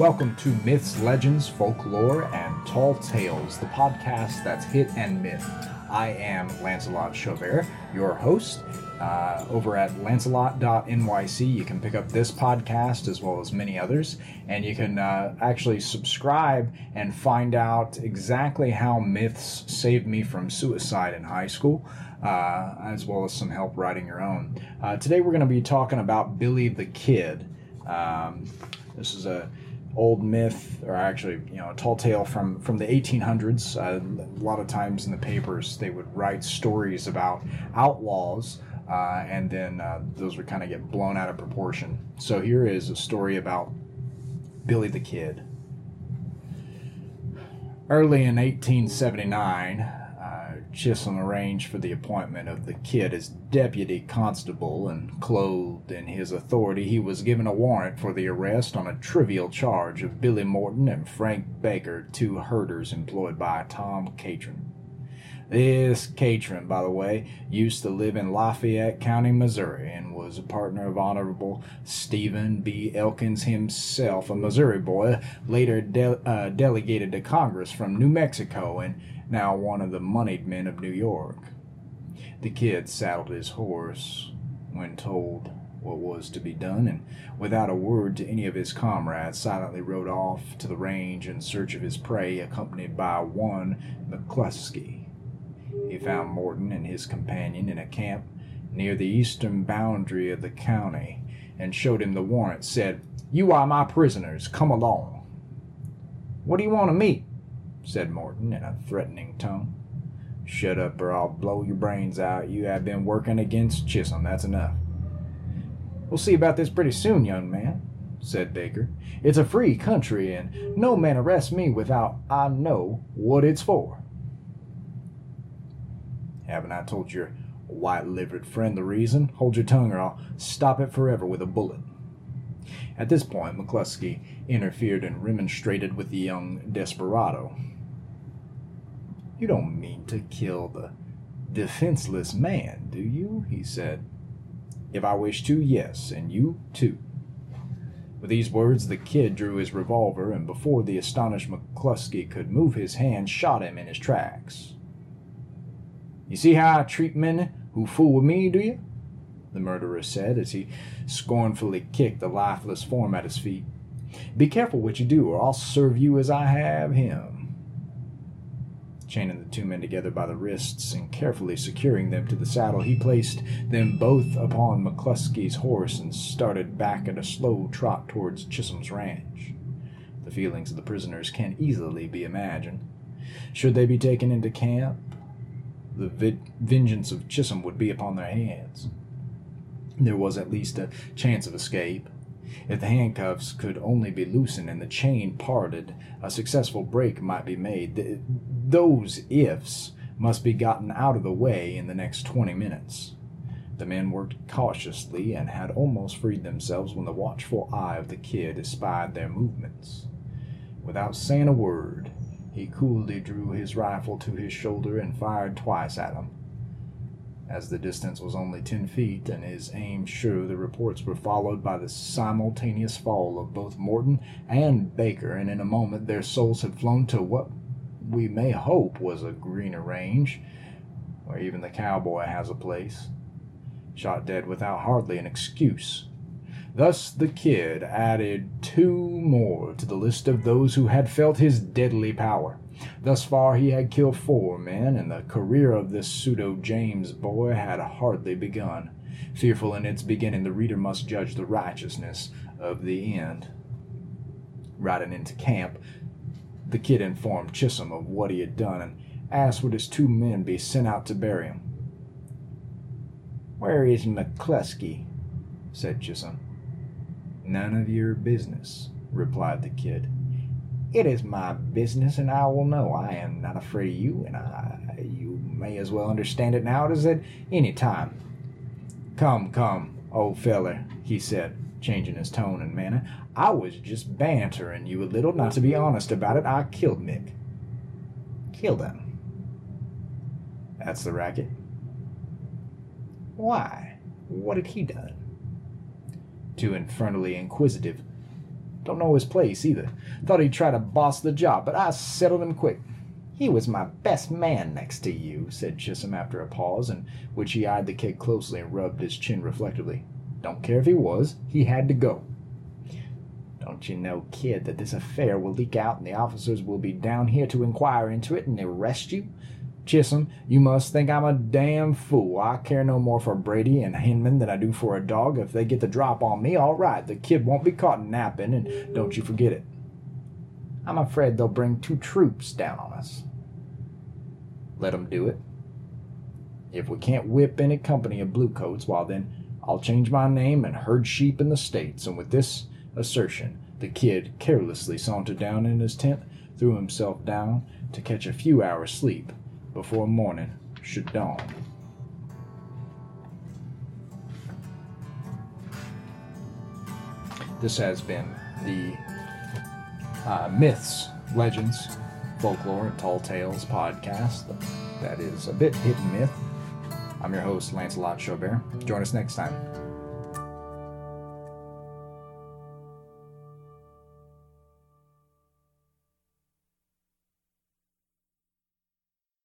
Welcome to Myths, Legends, Folklore, and Tall Tales, the podcast that's hit and myth. I am Lancelot Schaubert, your host. Uh, over at lancelot.nyc, you can pick up this podcast as well as many others, and you can uh, actually subscribe and find out exactly how myths saved me from suicide in high school. Uh, as well as some help writing your own. Uh, today we're going to be talking about Billy the Kid. Um, this is a old myth, or actually, you know, a tall tale from from the 1800s. Uh, a lot of times in the papers, they would write stories about outlaws, uh, and then uh, those would kind of get blown out of proportion. So here is a story about Billy the Kid. Early in 1879, Chisholm arranged for the appointment of the kid as deputy constable, and clothed in his authority, he was given a warrant for the arrest on a trivial charge of Billy Morton and Frank Baker, two herders employed by Tom Catron. This Catron, by the way, used to live in Lafayette County, Missouri, and was a partner of Honorable Stephen B. Elkins himself, a Missouri boy, later de- uh, delegated to Congress from New Mexico and now one of the moneyed men of New York. The kid saddled his horse when told what was to be done, and without a word to any of his comrades, silently rode off to the range in search of his prey, accompanied by one McCluskey. Found Morton and his companion in a camp near the eastern boundary of the county, and showed him the warrant, said, You are my prisoners, come along. What do you want of me? said Morton in a threatening tone. Shut up or I'll blow your brains out. You have been working against Chisholm, that's enough. We'll see about this pretty soon, young man, said Baker. It's a free country, and no man arrests me without I know what it's for. Haven't I told your white livered friend the reason? Hold your tongue, or I'll stop it forever with a bullet. At this point, McCluskey interfered and remonstrated with the young desperado. You don't mean to kill the defenseless man, do you? he said. If I wish to, yes, and you too. With these words, the kid drew his revolver, and before the astonished McCluskey could move his hand, shot him in his tracks. You see how I treat men who fool with me, do you? The murderer said as he scornfully kicked the lifeless form at his feet. Be careful what you do, or I'll serve you as I have him chaining the two men together by the wrists and carefully securing them to the saddle, he placed them both upon McCluskey's horse and started back at a slow trot towards Chisholm's ranch. The feelings of the prisoners can easily be imagined. Should they be taken into camp, the vi- vengeance of Chisholm would be upon their hands. There was at least a chance of escape. If the handcuffs could only be loosened and the chain parted, a successful break might be made. those ifs must be gotten out of the way in the next 20 minutes. The men worked cautiously and had almost freed themselves when the watchful eye of the kid espied their movements. Without saying a word, he coolly drew his rifle to his shoulder and fired twice at him. As the distance was only ten feet and his aim sure, the reports were followed by the simultaneous fall of both Morton and Baker, and in a moment their souls had flown to what we may hope was a greener range, where even the cowboy has a place. Shot dead without hardly an excuse. Thus the kid added two more to the list of those who had felt his deadly power. Thus far he had killed four men, and the career of this pseudo James boy had hardly begun. Fearful in its beginning, the reader must judge the righteousness of the end. Riding into camp, the kid informed Chisholm of what he had done and asked would his two men be sent out to bury him. Where is McCluskey? said Chisholm. None of your business, replied the kid. It is my business, and I will know. I am not afraid of you, and I, you may as well understand it now as at any time. Come, come, old feller, he said, changing his tone and manner. I was just bantering you a little. Not to be honest about it, I killed Mick. Killed him. That's the racket. Why? What had he done? Too infernally inquisitive Don't know his place either. Thought he'd try to boss the job, but I settled him quick. He was my best man next to you, said Chisholm after a pause, in which he eyed the kid closely and rubbed his chin reflectively. Don't care if he was, he had to go. Don't you know, kid, that this affair will leak out and the officers will be down here to inquire into it and arrest you? Chisholm, you must think I'm a damn fool. I care no more for Brady and Hinman than I do for a dog. If they get the drop on me, all right. The kid won't be caught napping, and don't you forget it. I'm afraid they'll bring two troops down on us. Let 'em do it. If we can't whip any company of bluecoats, well then, I'll change my name and herd sheep in the States. And with this assertion, the kid carelessly sauntered down in his tent, threw himself down to catch a few hours' sleep before morning should dawn. This has been the uh, Myths, Legends, Folklore, and Tall Tales podcast. That is a bit and myth. I'm your host, Lancelot Schaubert. Join us next time.